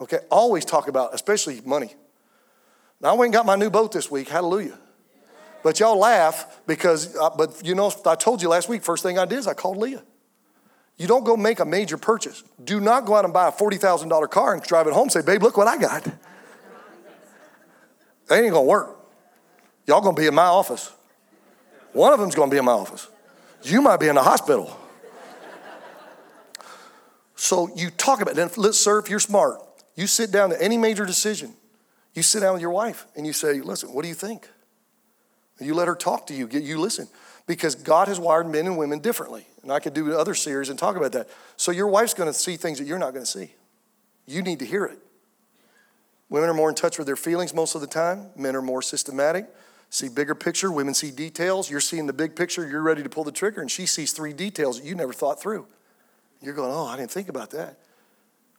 Okay? Always talk about, especially money. Now, I went and got my new boat this week. Hallelujah. But y'all laugh because, uh, but you know, I told you last week, first thing I did is I called Leah. You don't go make a major purchase. Do not go out and buy a $40,000 car and drive it home and say, babe, look what I got. That ain't gonna work. Y'all gonna be in my office. One of them's gonna be in my office. You might be in the hospital. So you talk about it. And Let's sir, if you're smart, you sit down to any major decision. You sit down with your wife and you say, listen, what do you think? You let her talk to you, you listen. Because God has wired men and women differently. And I could do other series and talk about that. So your wife's gonna see things that you're not gonna see. You need to hear it. Women are more in touch with their feelings most of the time. Men are more systematic, see bigger picture. Women see details. You're seeing the big picture, you're ready to pull the trigger, and she sees three details that you never thought through. You're going, oh, I didn't think about that.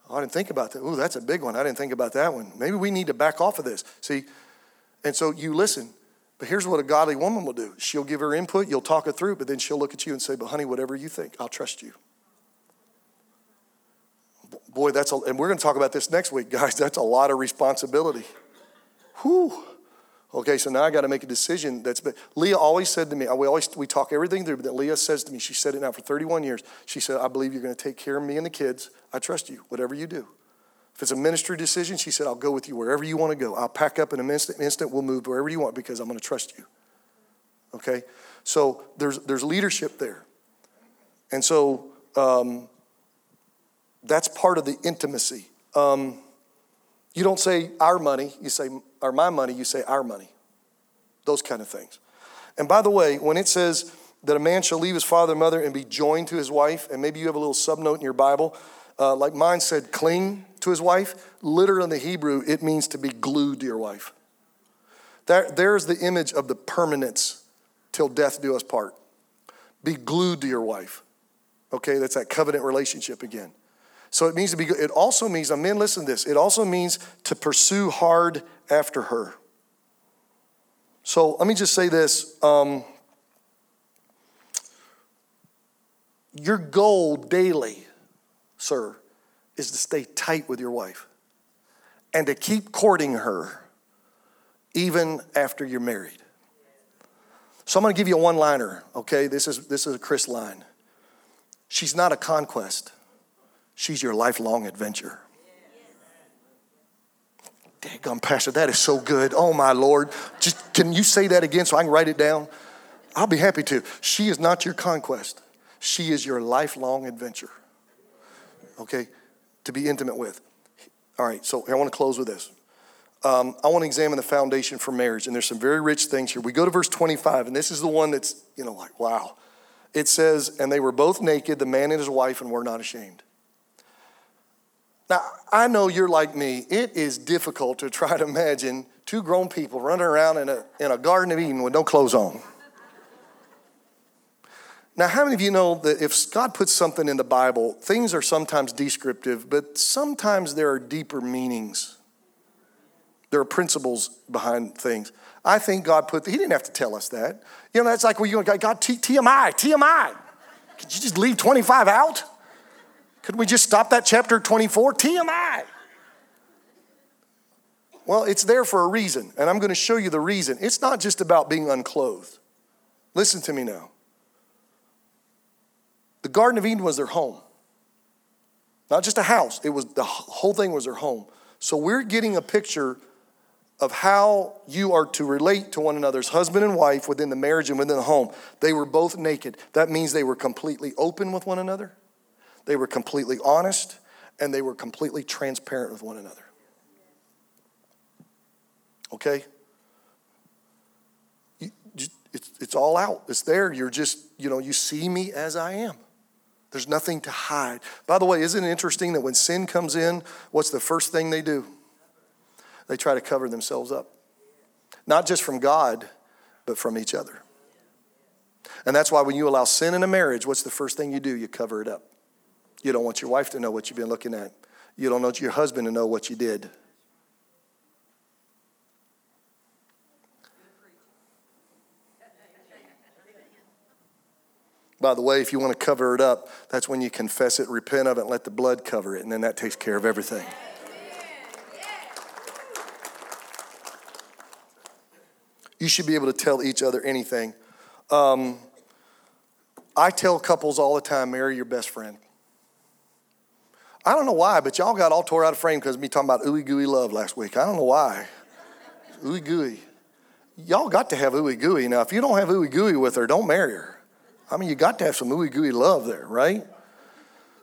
Oh, I didn't think about that. Oh, that's a big one. I didn't think about that one. Maybe we need to back off of this. See, and so you listen. But here's what a godly woman will do she'll give her input, you'll talk it through, but then she'll look at you and say, But honey, whatever you think, I'll trust you. Boy, that's a, and we're going to talk about this next week, [LAUGHS] guys. That's a lot of responsibility. Whew. Okay, so now I got to make a decision. That's been, Leah always said to me. We always we talk everything through, but Leah says to me. She said it now for 31 years. She said, "I believe you're going to take care of me and the kids. I trust you. Whatever you do. If it's a ministry decision, she said, I'll go with you wherever you want to go. I'll pack up in an instant. instant we'll move wherever you want because I'm going to trust you. Okay, so there's there's leadership there, and so um, that's part of the intimacy. Um, you don't say our money, you say, or my money, you say our money. Those kind of things. And by the way, when it says that a man shall leave his father and mother and be joined to his wife, and maybe you have a little subnote in your Bible, uh, like mine said, cling to his wife. Literally in the Hebrew, it means to be glued to your wife. That, there's the image of the permanence till death do us part. Be glued to your wife. Okay, that's that covenant relationship again. So it means to be, good. it also means, now men, listen to this, it also means to pursue hard after her. So let me just say this. Um, your goal daily, sir, is to stay tight with your wife and to keep courting her even after you're married. So I'm going to give you a one liner, okay? This is, this is a Chris line. She's not a conquest. She's your lifelong adventure. Daggum, Pastor, that is so good. Oh, my Lord. Just can you say that again so I can write it down? I'll be happy to. She is not your conquest, she is your lifelong adventure. Okay? To be intimate with. All right, so I want to close with this. Um, I want to examine the foundation for marriage, and there's some very rich things here. We go to verse 25, and this is the one that's, you know, like, wow. It says, And they were both naked, the man and his wife, and were not ashamed. Now, I know you're like me. It is difficult to try to imagine two grown people running around in a, in a Garden of Eden with no clothes on. Now, how many of you know that if God puts something in the Bible, things are sometimes descriptive, but sometimes there are deeper meanings? There are principles behind things. I think God put, He didn't have to tell us that. You know, that's like when you go, God, TMI, TMI. Could you just leave 25 out? Could we just stop that chapter 24? TMI. Well, it's there for a reason, and I'm going to show you the reason. It's not just about being unclothed. Listen to me now. The Garden of Eden was their home. Not just a house, it was the whole thing was their home. So we're getting a picture of how you are to relate to one another as husband and wife within the marriage and within the home. They were both naked. That means they were completely open with one another, they were completely honest, and they were completely transparent with one another. Okay? it's, it's all out. It's there. You're just, you know, you see me as I am. There's nothing to hide. By the way, isn't it interesting that when sin comes in, what's the first thing they do? They try to cover themselves up. Not just from God, but from each other. And that's why when you allow sin in a marriage, what's the first thing you do? You cover it up. You don't want your wife to know what you've been looking at. You don't want your husband to know what you did. By the way, if you want to cover it up, that's when you confess it, repent of it, and let the blood cover it, and then that takes care of everything. You should be able to tell each other anything. Um, I tell couples all the time marry your best friend. I don't know why, but y'all got all tore out of frame because me talking about ooey gooey love last week. I don't know why. ooey gooey. Y'all got to have ooey gooey. Now, if you don't have ooey gooey with her, don't marry her. I mean, you got to have some ooey gooey love there, right?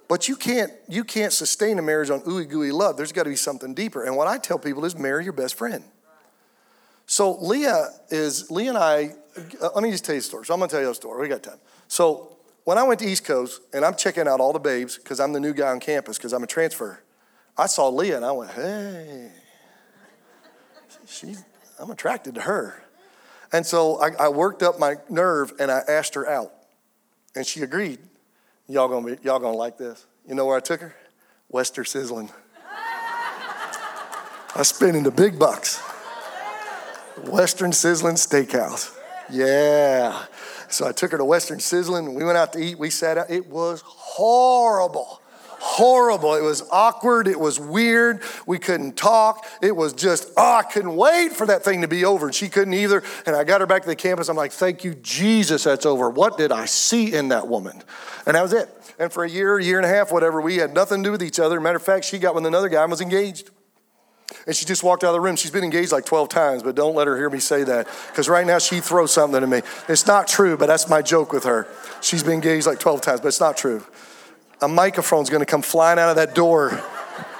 But you can't you can't sustain a marriage on ooey gooey love. There's got to be something deeper. And what I tell people is marry your best friend. So Leah is Leah and I. Uh, let me just tell you a story. So I'm gonna tell you a story. We got time. So when I went to East Coast and I'm checking out all the babes because I'm the new guy on campus because I'm a transfer, I saw Leah and I went, hey, she's I'm attracted to her. And so I, I worked up my nerve and I asked her out. And she agreed. Y'all gonna be, y'all gonna like this. You know where I took her? Western Sizzlin. I spent in the big bucks. Western Sizzlin Steakhouse. Yeah. So I took her to Western Sizzlin. We went out to eat. We sat out. It was horrible horrible. It was awkward. It was weird. We couldn't talk. It was just, oh, I couldn't wait for that thing to be over. And she couldn't either. And I got her back to the campus. I'm like, thank you, Jesus, that's over. What did I see in that woman? And that was it. And for a year, year and a half, whatever, we had nothing to do with each other. Matter of fact, she got with another guy and was engaged. And she just walked out of the room. She's been engaged like 12 times, but don't let her hear me say that because right now she throws something at me. It's not true, but that's my joke with her. She's been engaged like 12 times, but it's not true a microphone's going to come flying out of that door,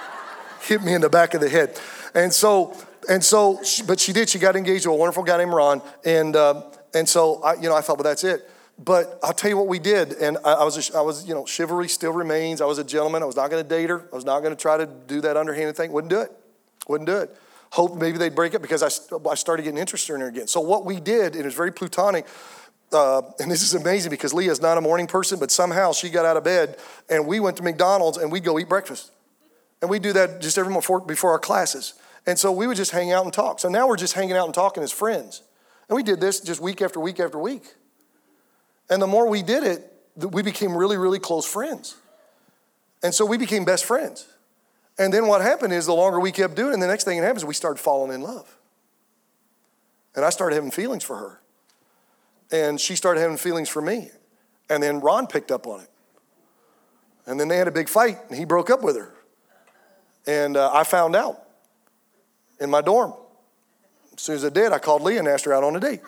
[LAUGHS] hit me in the back of the head. And so, and so, but she did. She got engaged to a wonderful guy named Ron, and uh, and so I, you know, I thought, well, that's it. But I'll tell you what we did, and I, I was, I was, you know, chivalry still remains. I was a gentleman. I was not going to date her. I was not going to try to do that underhanded thing. Wouldn't do it. Wouldn't do it. Hope maybe they'd break it because I, I started getting interested in her again. So what we did, and it was very plutonic uh, [LAUGHS] and this is amazing because Leah's not a morning person, but somehow she got out of bed and we went to McDonald's and we'd go eat breakfast. And we do that just every before, before our classes. And so we would just hang out and talk. So now we're just hanging out and talking as friends. And we did this just week after week after week. And the more we did it, we became really, really close friends. And so we became best friends. And then what happened is the longer we kept doing it, the next thing that happens, we started falling in love. And I started having feelings for her and she started having feelings for me. And then Ron picked up on it. And then they had a big fight, and he broke up with her. And uh, I found out in my dorm. As soon as I did, I called Leah and asked her out on a date.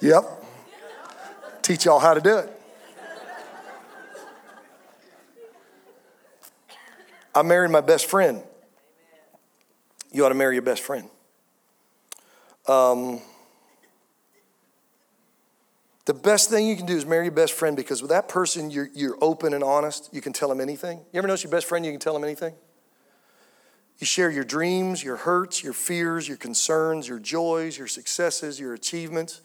[LAUGHS] yep. Teach y'all how to do it. I married my best friend. You ought to marry your best friend. Um, the best thing you can do is marry your best friend because with that person, you're, you're open and honest. You can tell them anything. You ever notice your best friend, you can tell them anything? You share your dreams, your hurts, your fears, your concerns, your joys, your successes, your achievements.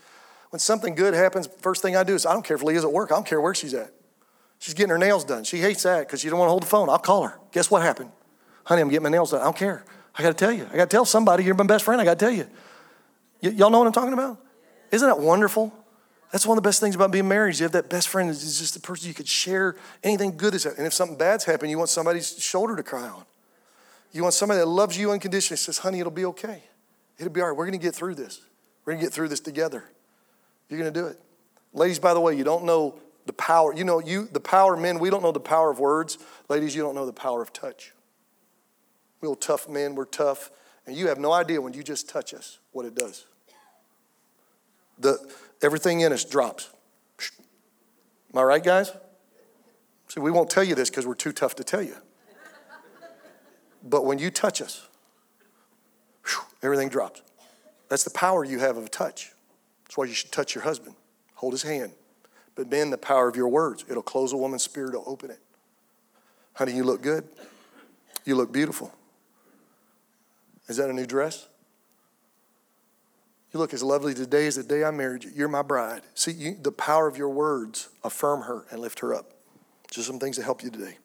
When something good happens, first thing I do is I don't care if Leah's at work, I don't care where she's at. She's getting her nails done. She hates that because she don't want to hold the phone. I'll call her. Guess what happened? Honey, I'm getting my nails done. I don't care. I got to tell you. I got to tell somebody you're my best friend. I got to tell you. Y- y'all know what I'm talking about? Isn't that wonderful? That's one of the best things about being married. Is you have that best friend is just the person you could share anything good is. And if something bad's happened, you want somebody's shoulder to cry on. You want somebody that loves you unconditionally. Says, "Honey, it'll be okay. It'll be all right. We're going to get through this. We're going to get through this together. You're going to do it." Ladies, by the way, you don't know the power. You know, you the power men, we don't know the power of words. Ladies, you don't know the power of touch. We're tough men, we're tough, and you have no idea when you just touch us what it does. The everything in us drops. Am I right, guys? See, we won't tell you this because we're too tough to tell you. But when you touch us, everything drops. That's the power you have of touch. That's why you should touch your husband, hold his hand. But then the power of your words, it'll close a woman's spirit, it'll open it. Honey, you look good. You look beautiful. Is that a new dress? You look as lovely today as the day I married you. You're my bride. See, you, the power of your words affirm her and lift her up. Just some things to help you today.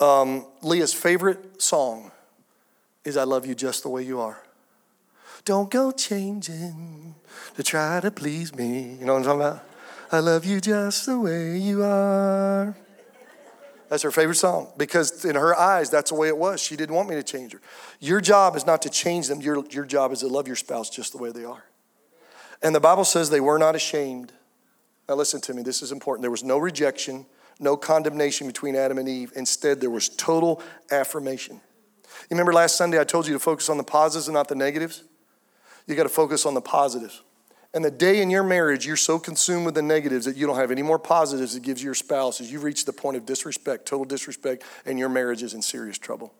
Um, Leah's favorite song is I Love You Just the Way You Are. Don't go changing to try to please me. You know what I'm talking about? I love you just the way you are. That's her favorite song because in her eyes, that's the way it was. She didn't want me to change her. Your job is not to change them, your, your job is to love your spouse just the way they are. And the Bible says they were not ashamed. Now, listen to me, this is important. There was no rejection, no condemnation between Adam and Eve. Instead, there was total affirmation. You remember last Sunday I told you to focus on the positives and not the negatives? You got to focus on the positives. And the day in your marriage you're so consumed with the negatives that you don't have any more positives that gives your spouse as you reach the point of disrespect, total disrespect, and your marriage is in serious trouble.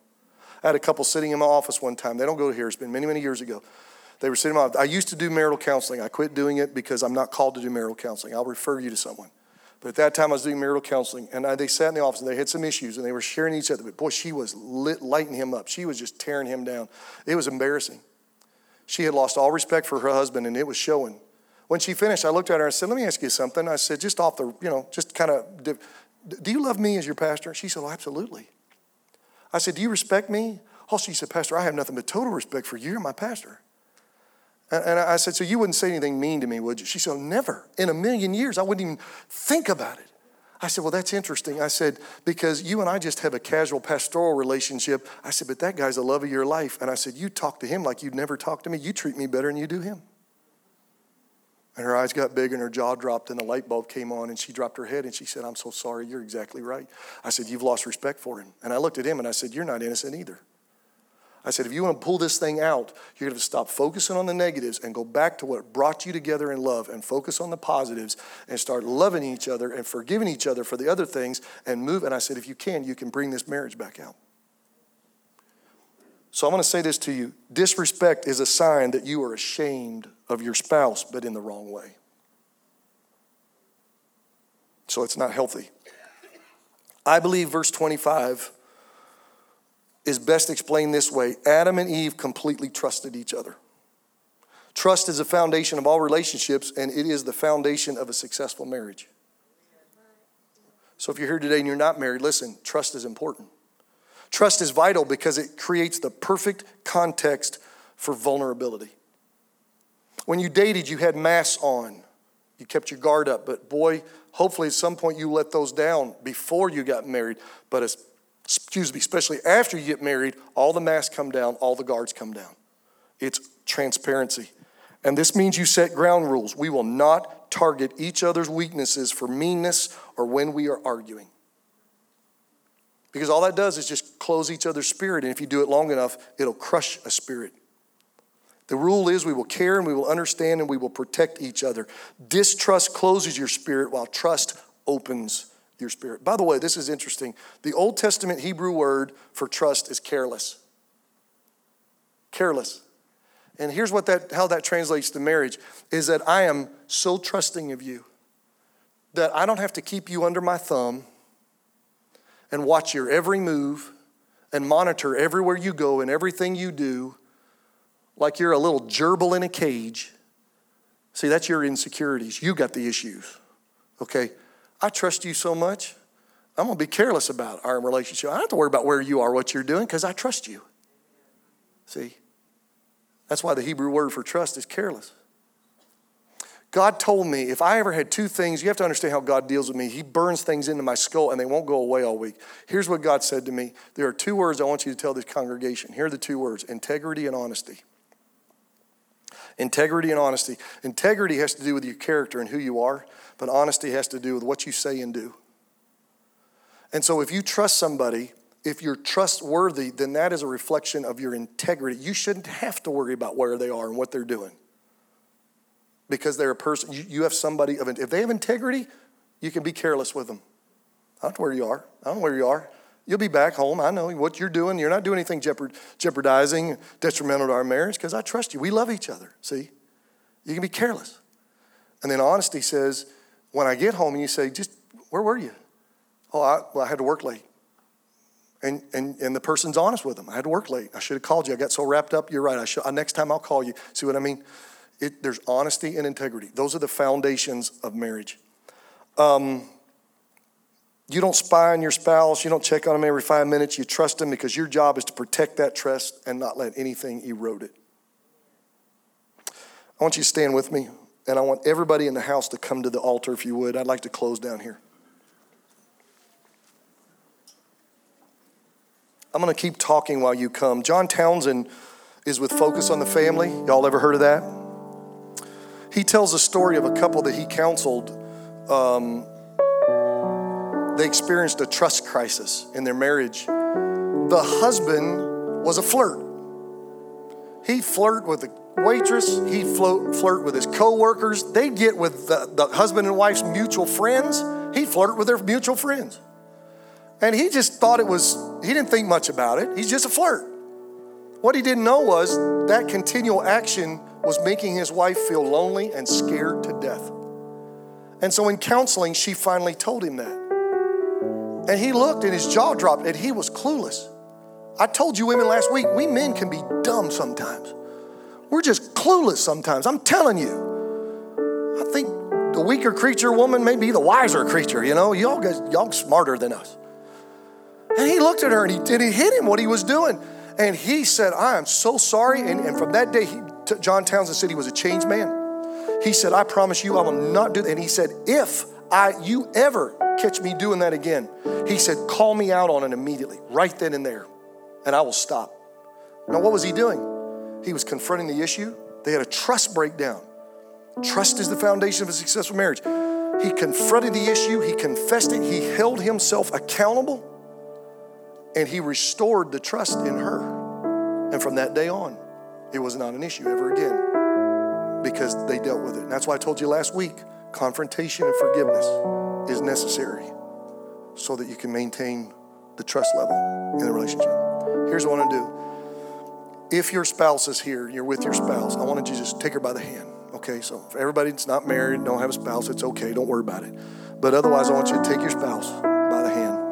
I had a couple sitting in my office one time. They don't go here. It's been many, many years ago. They were sitting in my office. I used to do marital counseling. I quit doing it because I'm not called to do marital counseling. I'll refer you to someone. But at that time, I was doing marital counseling, and I, they sat in the office and they had some issues, and they were sharing each other. But boy, she was lit, lighting him up. She was just tearing him down. It was embarrassing. She had lost all respect for her husband, and it was showing. When she finished, I looked at her and said, Let me ask you something. I said, just off the, you know, just kind of, do you love me as your pastor? She said, Oh, absolutely. I said, Do you respect me? Oh, she said, Pastor, I have nothing but total respect for you. You're my pastor. And I said, So you wouldn't say anything mean to me, would you? She said, Never. In a million years, I wouldn't even think about it. I said, Well, that's interesting. I said, Because you and I just have a casual pastoral relationship. I said, But that guy's the love of your life. And I said, You talk to him like you'd never talk to me. You treat me better than you do him. And her eyes got big and her jaw dropped and the light bulb came on and she dropped her head and she said, I'm so sorry. You're exactly right. I said, You've lost respect for him. And I looked at him and I said, You're not innocent either. I said, if you want to pull this thing out, you're going to stop focusing on the negatives and go back to what brought you together in love and focus on the positives and start loving each other and forgiving each other for the other things and move. And I said, if you can, you can bring this marriage back out. So I'm going to say this to you disrespect is a sign that you are ashamed of your spouse, but in the wrong way. So it's not healthy. I believe verse 25 is best explained this way Adam and Eve completely trusted each other. Trust is the foundation of all relationships, and it is the foundation of a successful marriage. So if you're here today and you're not married, listen, trust is important. Trust is vital because it creates the perfect context for vulnerability. When you dated, you had masks on, you kept your guard up, but boy, hopefully at some point you let those down before you got married. But as excuse me, especially after you get married, all the masks come down, all the guards come down. It's transparency. And this means you set ground rules. We will not target each other's weaknesses for meanness or when we are arguing. Because all that does is just close each other's spirit. And if you do it long enough, it'll crush a spirit. The rule is we will care and we will understand and we will protect each other. Distrust closes your spirit while trust opens your spirit. By the way, this is interesting. The Old Testament Hebrew word for trust is careless. Careless. And here's what that how that translates to marriage is that I am so trusting of you that I don't have to keep you under my thumb and watch your every move and monitor everywhere you go and everything you do like you're a little gerbil in a cage. See, that's your insecurities. You got the issues. Okay? I trust you so much. I'm going to be careless about our relationship. I don't have to worry about where you are, what you're doing, because I trust you. See? That's why the Hebrew word for trust is careless. God told me if I ever had two things, you have to understand how God deals with me. He burns things into my skull and they won't go away all week. Here's what God said to me There are two words I want you to tell this congregation. Here are the two words integrity and honesty. Integrity and honesty. Integrity has to do with your character and who you are, but honesty has to do with what you say and do. And so if you trust somebody, if you're trustworthy, then that is a reflection of your integrity. You shouldn't have to worry about where they are and what they're doing because they're a person, you, have somebody of, if they have integrity, you can be careless with them. I don't know where you are. I don't know where you are. You'll be back home. I know what you're doing. You're not doing anything jeopardizing, detrimental to our marriage because I trust you. We love each other. See? You can be careless. And then honesty says, when I get home and you say, just, where were you? Oh, I, well, I had to work late. And, and, and the person's honest with them. I had to work late. I should have called you. I got so wrapped up. You're right. I should, next time I'll call you. See what I mean? It, there's honesty and integrity. Those are the foundations of marriage. Um, you don't spy on your spouse. You don't check on them every five minutes. You trust them because your job is to protect that trust and not let anything erode it. I want you to stand with me, and I want everybody in the house to come to the altar if you would. I'd like to close down here. I'm going to keep talking while you come. John Townsend is with Focus on the Family. Y'all ever heard of that? He tells a story of a couple that he counseled. Um, they experienced a trust crisis in their marriage. The husband was a flirt. He'd flirt with the waitress, he'd flirt with his coworkers. They'd get with the, the husband and wife's mutual friends, he'd flirt with their mutual friends. And he just thought it was, he didn't think much about it. He's just a flirt. What he didn't know was that continual action was making his wife feel lonely and scared to death. And so in counseling, she finally told him that. And he looked and his jaw dropped and he was clueless. I told you women last week, we men can be dumb sometimes. We're just clueless sometimes. I'm telling you. I think the weaker creature woman may be the wiser creature, you know? Y'all guys, y'all smarter than us. And he looked at her and he, and he hit him what he was doing. And he said, I am so sorry. And, and from that day, he, John Townsend said he was a changed man. He said, I promise you, I will not do that. And he said, if I you ever catch me doing that again, he said, call me out on it immediately, right then and there, and I will stop. Now, what was he doing? He was confronting the issue. They had a trust breakdown. Trust is the foundation of a successful marriage. He confronted the issue, he confessed it, he held himself accountable and he restored the trust in her. And from that day on, it was not an issue ever again because they dealt with it. And that's why I told you last week confrontation and forgiveness is necessary so that you can maintain the trust level in the relationship. Here's what I want to do. If your spouse is here, you're with your spouse, I want you to just take her by the hand. Okay, so for everybody that's not married, don't have a spouse, it's okay, don't worry about it. But otherwise, I want you to take your spouse by the hand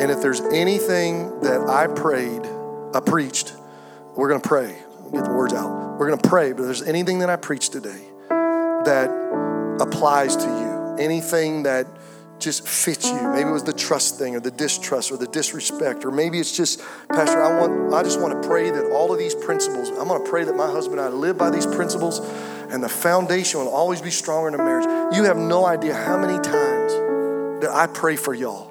and if there's anything that I prayed, I preached, we're to pray. Get the words out. We're to pray, but if there's anything that I preached today that applies to you, anything that just fits you. Maybe it was the trust thing or the distrust or the disrespect, or maybe it's just, Pastor, I want I just want to pray that all of these principles, I'm to pray that my husband and I live by these principles and the foundation will always be stronger in a marriage. You have no idea how many times that I pray for y'all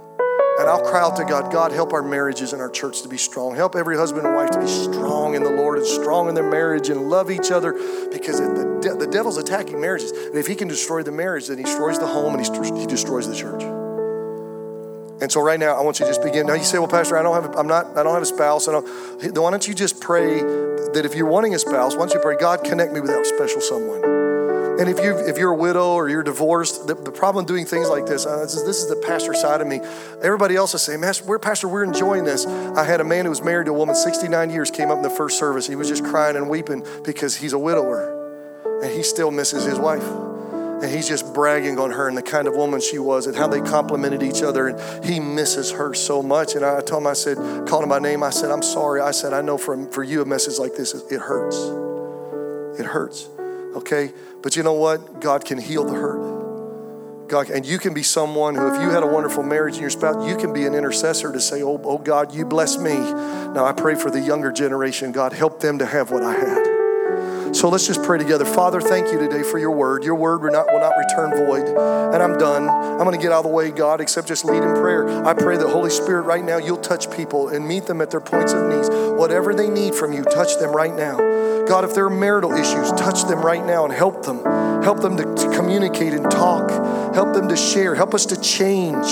and I'll cry out to God, God, help our marriages and our church to be strong. Help every husband and wife to be strong in the Lord and strong in their marriage and love each other because the, de- the devil's attacking marriages. And if he can destroy the marriage, then he destroys the home and he, he destroys the church. And so right now, I want you to just begin. Now you say, "Well, Pastor, I don't have, a, I'm not, I don't have a spouse." I don't. Why don't you just pray that if you're wanting a spouse, why don't you pray, God, connect me with that special someone. And if, you, if you're a widow or you're divorced, the, the problem doing things like this, uh, this, is, this is the pastor side of me. Everybody else is saying, we're, Pastor, we're enjoying this. I had a man who was married to a woman 69 years, came up in the first service. He was just crying and weeping because he's a widower and he still misses his wife. And he's just bragging on her and the kind of woman she was and how they complimented each other. And he misses her so much. And I told him, I said, called him by name. I said, I'm sorry. I said, I know for, for you a message like this, it hurts. It hurts. Okay? But you know what? God can heal the hurt. God, and you can be someone who, if you had a wonderful marriage and your spouse, you can be an intercessor to say, oh, oh God, you bless me. Now I pray for the younger generation. God, help them to have what I had. So let's just pray together. Father, thank you today for your word. Your word will not, will not return void. And I'm done. I'm going to get out of the way, God, except just lead in prayer. I pray that Holy Spirit, right now, you'll touch people and meet them at their points of needs. Whatever they need from you, touch them right now. God, if there are marital issues, touch them right now and help them. Help them to, to communicate and talk. Help them to share. Help us to change.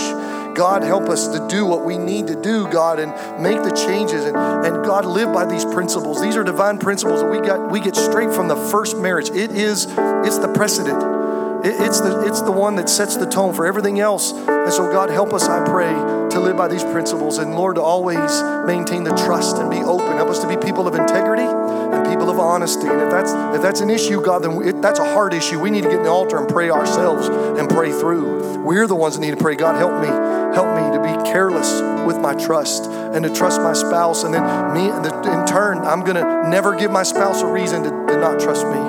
God, help us to do what we need to do, God, and make the changes and, and God live by these principles. These are divine principles that we got we get straight from the first marriage. It is it's the precedent. It, it's the it's the one that sets the tone for everything else. And so God help us, I pray, to live by these principles and Lord to always maintain the trust and be open. Help us to be people of integrity of honesty. And if that's if that's an issue, God, then it, that's a hard issue. We need to get in the altar and pray ourselves and pray through. We're the ones that need to pray. God, help me, help me to be careless with my trust and to trust my spouse. And then me, in turn, I'm gonna never give my spouse a reason to, to not trust me.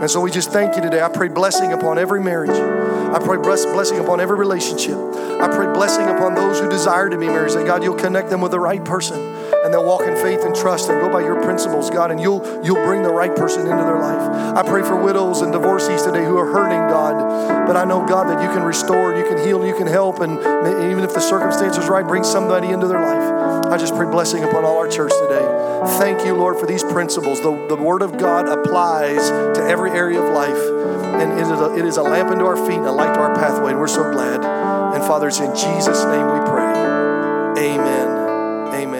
And so we just thank you today. I pray blessing upon every marriage. I pray bless, blessing upon every relationship. I pray blessing upon those who desire to be married. Say, God, you'll connect them with the right person and they'll walk in faith and trust and go by your principles, God, and you'll you'll bring the right person into their life. I pray for widows and divorcees today who are hurting, God. But I know, God, that you can restore, you can heal, you can help, and even if the circumstance circumstances right, bring somebody into their life. I just pray blessing upon all our church today. Thank you, Lord, for these principles. The, the Word of God applies to every area of life, and it is, a, it is a lamp unto our feet and a light to our pathway, and we're so glad. And Father, it's in Jesus' name we pray. Amen amen.